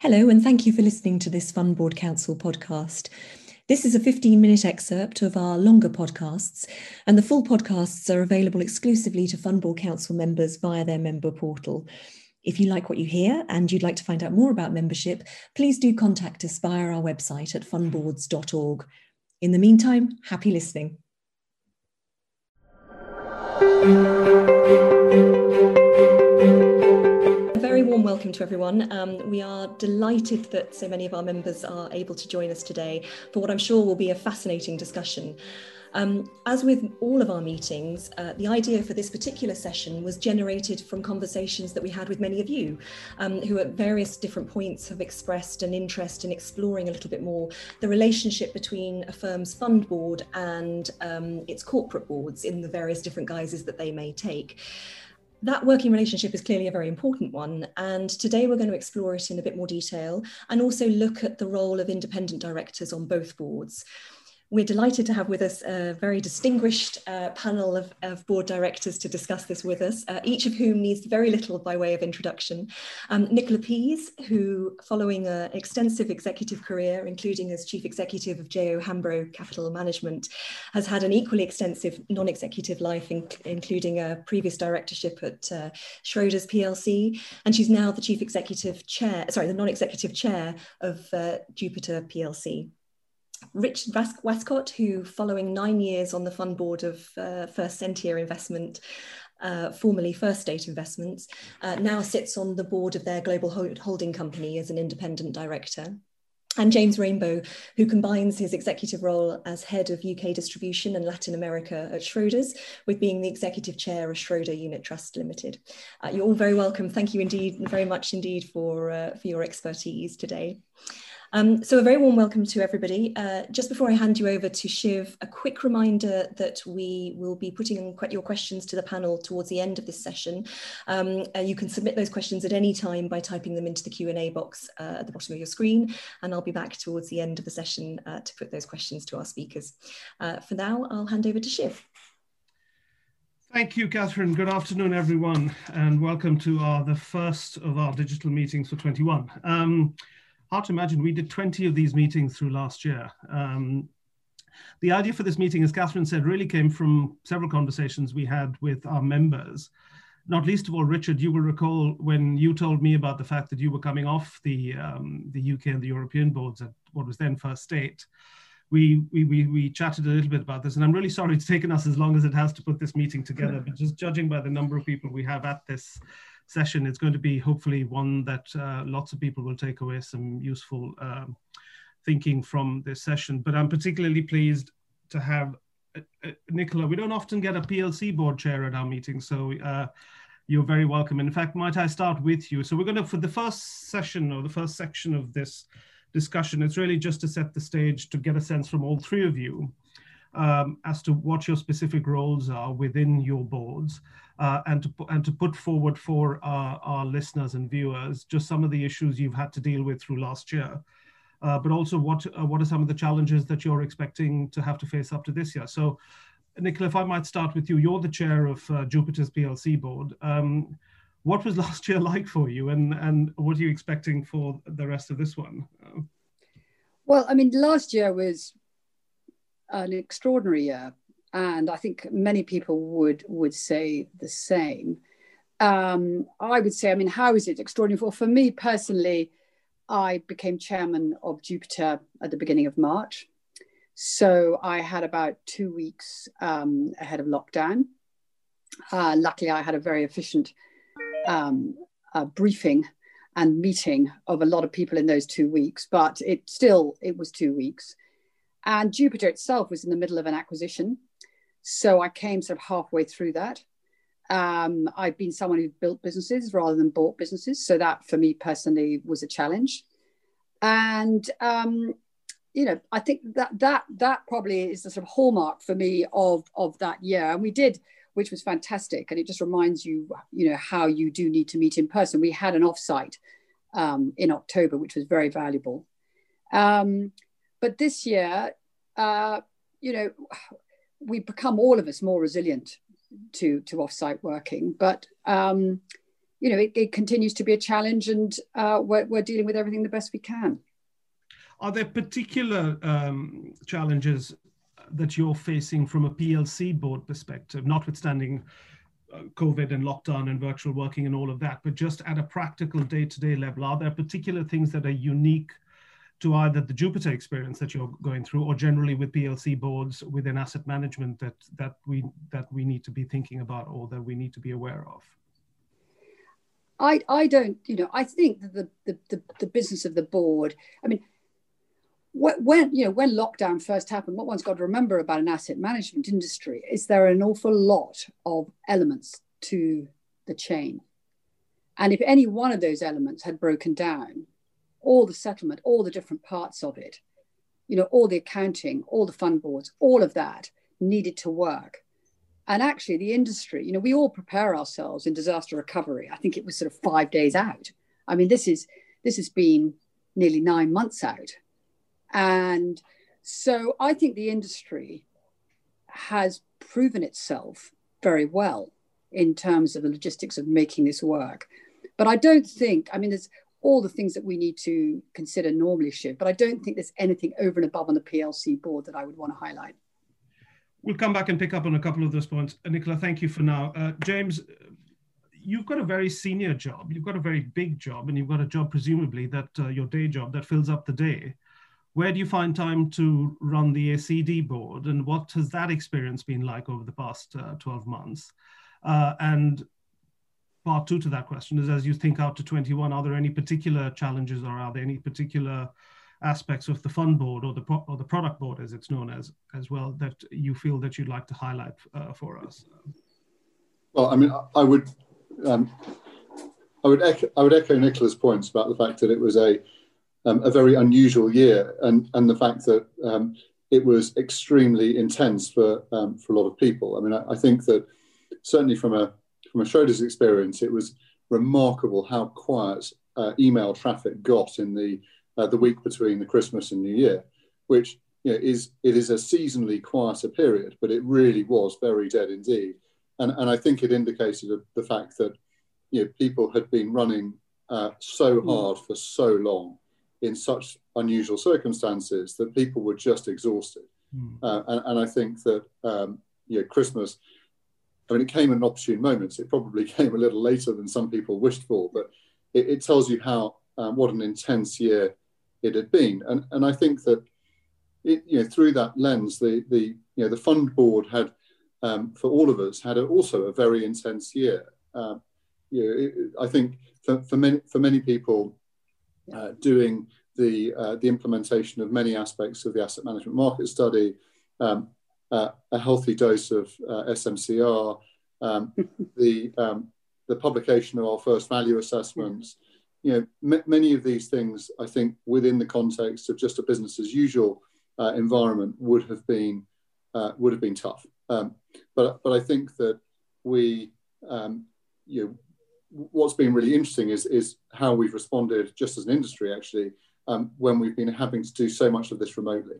Hello, and thank you for listening to this Fund Board Council podcast. This is a 15 minute excerpt of our longer podcasts, and the full podcasts are available exclusively to Fund Board Council members via their member portal. If you like what you hear and you'd like to find out more about membership, please do contact us via our website at fundboards.org. In the meantime, happy listening. Welcome to everyone. Um, we are delighted that so many of our members are able to join us today for what I'm sure will be a fascinating discussion. Um, as with all of our meetings, uh, the idea for this particular session was generated from conversations that we had with many of you, um, who at various different points have expressed an interest in exploring a little bit more the relationship between a firm's fund board and um, its corporate boards in the various different guises that they may take that working relationship is clearly a very important one. And today we're going to explore it in a bit more detail and also look at the role of independent directors on both boards. We're delighted to have with us a very distinguished uh, panel of, of, board directors to discuss this with us, uh, each of whom needs very little by way of introduction. Um, Nicola Pease, who, following an extensive executive career, including as chief executive of J.O. Hambro Capital Management, has had an equally extensive non-executive life, in, including a previous directorship at uh, Schroders PLC, and she's now the chief executive chair, sorry, the non-executive chair of uh, Jupiter PLC. Richard Westcott, who, following nine years on the fund board of uh, First Sentier Investment, uh, formerly First State Investments, uh, now sits on the board of their global holding company as an independent director. And James Rainbow, who combines his executive role as head of UK distribution and Latin America at Schroders with being the executive chair of Schroder Unit Trust Limited. Uh, you're all very welcome. Thank you indeed, and very much indeed for, uh, for your expertise today. Um, so a very warm welcome to everybody. Uh, just before I hand you over to Shiv, a quick reminder that we will be putting your questions to the panel towards the end of this session. Um, uh, you can submit those questions at any time by typing them into the Q&A box uh, at the bottom of your screen, and I'll be back towards the end of the session uh, to put those questions to our speakers. Uh, for now, I'll hand over to Shiv. Thank you, Catherine. Good afternoon, everyone, and welcome to our, the first of our digital meetings for 21. Um, hard to imagine. We did 20 of these meetings through last year. Um, the idea for this meeting, as Catherine said, really came from several conversations we had with our members. Not least of all, Richard, you will recall when you told me about the fact that you were coming off the, um, the UK and the European boards at what was then First State. We, we, we, we chatted a little bit about this, and I'm really sorry it's taken us as long as it has to put this meeting together, but just judging by the number of people we have at this session. It's going to be hopefully one that uh, lots of people will take away some useful um, thinking from this session. But I'm particularly pleased to have uh, uh, Nicola. We don't often get a PLC board chair at our meetings, so uh, you're very welcome. In fact, might I start with you? So we're going to, for the first session or the first section of this discussion, it's really just to set the stage to get a sense from all three of you um, as to what your specific roles are within your boards uh, and, to, and to put forward for our, our, listeners and viewers just some of the issues you've had to deal with through last year. Uh, but also what, uh, what are some of the challenges that you're expecting to have to face up to this year? So Nicola, if I might start with you, you're the chair of uh, Jupiter's PLC board. Um, what was last year like for you and, and what are you expecting for the rest of this one? Well, I mean, last year was an extraordinary year, and I think many people would would say the same. Um, I would say, I mean, how is it extraordinary? Well, for me personally, I became chairman of Jupiter at the beginning of March. So I had about two weeks um, ahead of lockdown. Uh, luckily, I had a very efficient um, uh, briefing and meeting of a lot of people in those two weeks, but it still it was two weeks. And Jupiter itself was in the middle of an acquisition. So I came sort of halfway through that. Um, I've been someone who built businesses rather than bought businesses. So that for me personally was a challenge. And, um, you know, I think that that that probably is the sort of hallmark for me of of that year. And we did, which was fantastic. And it just reminds you, you know, how you do need to meet in person. We had an offsite um, in October, which was very valuable. Um, but this year, uh, you know, we've become all of us more resilient to to offsite working. But um, you know, it, it, continues to be a challenge, and uh, we're, we're dealing with everything the best we can. Are there particular um, challenges that you're facing from a PLC board perspective, notwithstanding uh, COVID and lockdown and virtual working and all of that, but just at a practical day to day level, are there particular things that are unique to either the Jupiter experience that you're going through or generally with PLC boards within asset management that, that, we, that we need to be thinking about or that we need to be aware of? I, I don't, you know, I think that the, the, the, the business of the board, I mean, when you know when lockdown first happened what one's got to remember about an asset management industry is there are an awful lot of elements to the chain and if any one of those elements had broken down all the settlement all the different parts of it you know all the accounting all the fund boards all of that needed to work. And actually the industry you know we all prepare ourselves in disaster recovery. I think it was sort of 5 days out. I mean this is this has been nearly 9 months out. And so I think the industry has proven itself very well in terms of the logistics of making this work. But I don't think, I mean, there's all the things that we need to consider normally Shiv, but I don't think there's anything over and above on the PLC board that I would want to highlight. We'll come back and pick up on a couple of those points. Uh, Nicola, thank you for now. Uh, James, you've got a very senior job, you've got a very big job, and you've got a job, presumably, that uh, your day job that fills up the day where do you find time to run the ACD board and what has that experience been like over the past uh, 12 months? Uh, and part two to that question is as you think out to 21, are there any particular challenges or are there any particular aspects of the fund board or the, or the product board as it's known as, as well that you feel that you'd like to highlight uh, for us? Well, I mean, I would, um, I would echo, I would echo Nicola's points about the fact that it was a um, a very unusual year, and and the fact that um, it was extremely intense for um, for a lot of people. I mean, I, I, think that certainly from a from a Schroders experience, it was remarkable how quiet uh, email traffic got in the uh, the week between the Christmas and New Year, which you know, is it is a seasonally quieter period, but it really was very dead indeed. And, and I think it indicated the fact that you know, people had been running uh, so hmm. hard for so long in such unusual circumstances that people were just exhausted. Mm. Uh, and, and, I think that um, you know, Christmas, I mean, it came at an opportune moment. It probably came a little later than some people wished for, but it, it tells you how um, what an intense year it had been. And, and I think that it, you know, through that lens, the, the, you know, the fund board had, um, for all of us, had a, also a very intense year. Um, you know, it, I think for, for, many, for many people, uh, doing the, uh, the implementation of many aspects of the asset management market study, um, uh, a healthy dose of uh, SMCR, um, the, um, the publication of our first value assessments. You know, many of these things, I think, within the context of just a business as usual uh, environment, would have been would have been tough. Um, but but I think that we um, you know what's been really interesting is is how we've responded just as an industry actually um, when we've been having to do so much of this remotely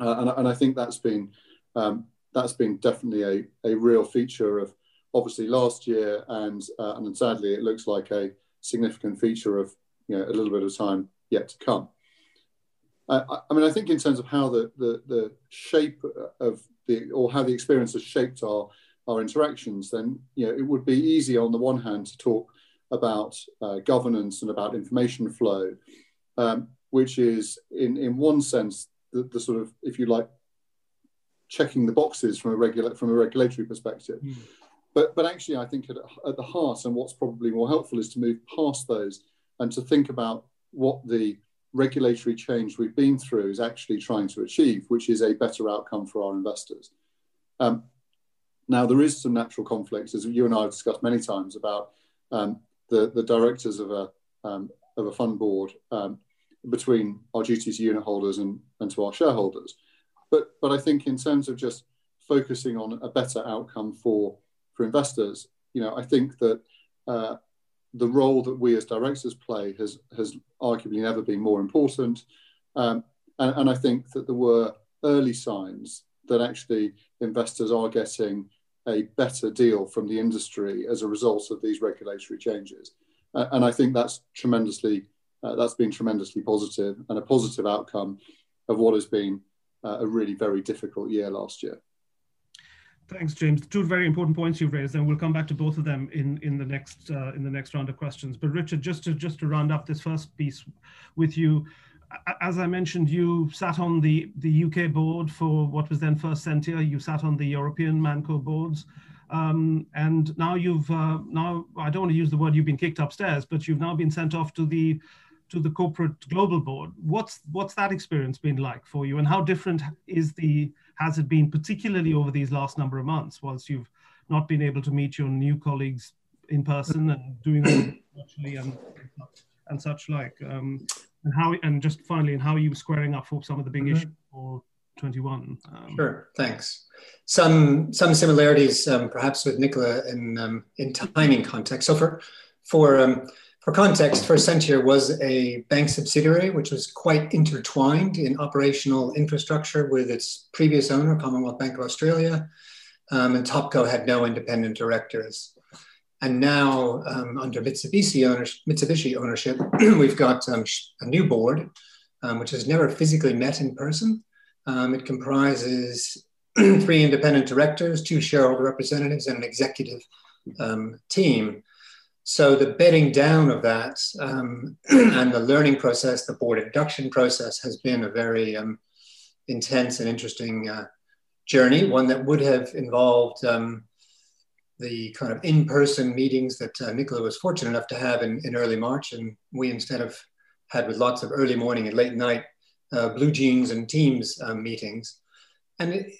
uh, and, and I think that's been um, that's been definitely a, a real feature of obviously last year and uh, and sadly it looks like a significant feature of you know a little bit of time yet to come. I, I mean I think in terms of how the, the the shape of the or how the experience has shaped our our interactions, then you know, it would be easy on the one hand to talk about uh, governance and about information flow, um, which is in, in one sense the, the, sort of, if you like, checking the boxes from a regular from a regulatory perspective. Mm. But, but actually, I think at, at the heart, and what's probably more helpful is to move past those and to think about what the regulatory change we've been through is actually trying to achieve, which is a better outcome for our investors. Um, now, there is some natural conflicts, as you and I have discussed many times, about um, the, the directors of a, um, of a fund board um, between our duty to unit holders and, and to our shareholders. But, but I think in terms of just focusing on a better outcome for, for investors, you know, I think that uh, the role that we as directors play has, has arguably never been more important. Um, and, and I think that there were early signs that actually investors are getting a better deal from the industry as a result of these regulatory changes. Uh, and I think that's tremendously, uh, that's been tremendously positive and a positive outcome of what has been uh, a really very difficult year last year. Thanks, James. Two very important points you've raised, and we'll come back to both of them in in the next uh, in the next round of questions. But Richard, just to just to round up this first piece with you, as I mentioned, you sat on the the UK board for what was then First Sentier. You sat on the European Manco boards, um, and now you've uh, now I don't want to use the word you've been kicked upstairs, but you've now been sent off to the to the corporate global board. What's what's that experience been like for you, and how different is the has it been, particularly over these last number of months, whilst you've not been able to meet your new colleagues in person and doing virtually and and such like, um, and how and just finally, and how are you squaring up for some of the big mm-hmm. issues for 21? Um, sure, thanks. Some some similarities, um, perhaps, with Nicola in um, in timing context. So for for um, for context, First Sentier was a bank subsidiary which was quite intertwined in operational infrastructure with its previous owner, Commonwealth Bank of Australia, um, and Topco had no independent directors. And now, um, under Mitsubishi ownership, Mitsubishi ownership we've got um, a new board, um, which has never physically met in person. Um, it comprises three independent directors, two shareholder representatives, and an executive um, team. So the bedding down of that um, and the learning process, the board induction process has been a very um, intense and interesting uh, journey, one that would have involved um, the kind of in-person meetings that uh, Nicola was fortunate enough to have in, in early March. And we instead of had with lots of early morning and late night uh, BlueJeans and teams um, meetings. And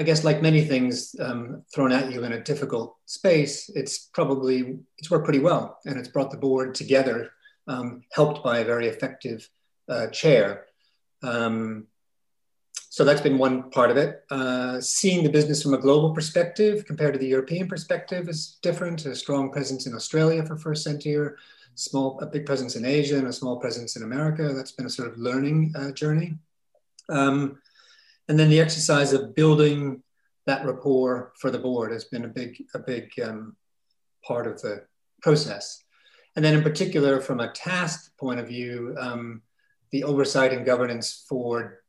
I guess like many things um, thrown at you in a difficult space, it's probably it's worked pretty well, and it's brought the board together, um, helped by a very effective uh, chair. Um, so that's been one part of it. Uh, seeing the business from a global perspective compared to the European perspective is different. A strong presence in Australia for First Sentier, small a big presence in Asia, and a small presence in America. That's been a sort of learning uh, journey. Um, and then the exercise of building that rapport for the board has been a big, a big um, part of the process. And then in particular, from a task point of view, um, the oversight and governance for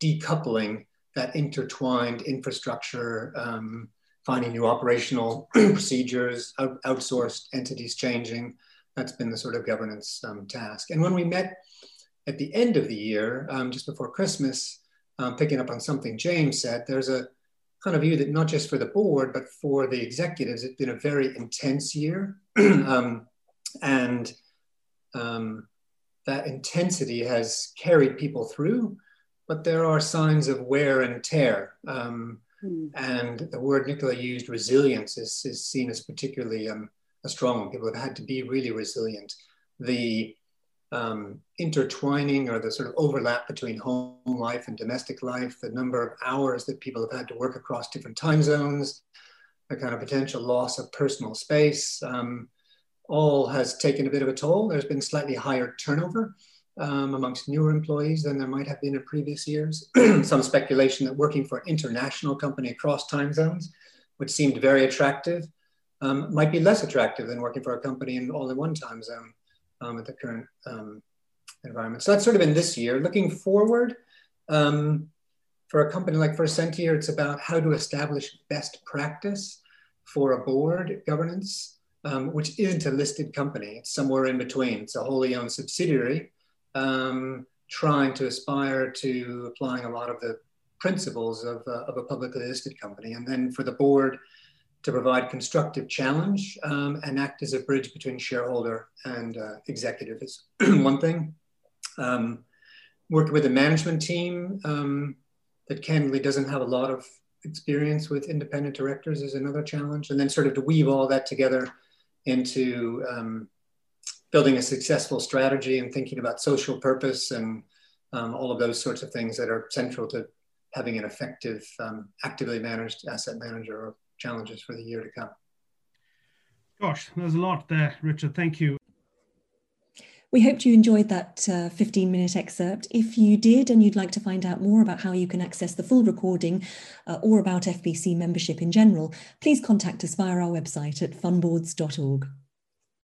decoupling that intertwined infrastructure, um, finding new operational procedures, out, outsourced entities changing. That's been the sort of governance um, task. And when we met at the end of the year, um, just before Christmas, um, picking up on something James said, there's a kind of view that not just for the board, but for the executives, it's been a very intense year. um, and um, that intensity has carried people through, but there are signs of wear and tear. Um, mm. And the word Nicola used, resilience, is, is seen as particularly um, a strong one. People have had to be really resilient. The um, intertwining or the sort of overlap between home life and domestic life, the number of hours that people have had to work across different time zones, the kind of potential loss of personal space, um, all has taken a bit of a toll. There's been slightly higher turnover um, amongst newer employees than there might have been in previous years. Some speculation that working for an international company across time zones, which seemed very attractive, um, might be less attractive than working for a company in all in one time zone um, at the current um, environment. So that's sort of in this year. Looking forward, um, for a company like First Sentier, it's about how to establish best practice for a board governance, um, which isn't a listed company. It's somewhere in between. It's a wholly owned subsidiary um, trying to aspire to applying a lot of the principles of, uh, of a publicly listed company. And then for the board, to provide constructive challenge um, and act as a bridge between shareholder and uh, executive is one thing. Um, working with a management team um, that candidly doesn't have a lot of experience with independent directors is another challenge. And then sort of to weave all that together into um, building a successful strategy and thinking about social purpose and um, all of those sorts of things that are central to having an effective, um, actively managed asset manager or challenges for the year to come. Gosh, there's a lot there, Richard. Thank you. We hoped you enjoyed that uh, 15 minute excerpt. If you did and you'd like to find out more about how you can access the full recording uh, or about FBC membership in general, please contact us via our website at fundboards.org.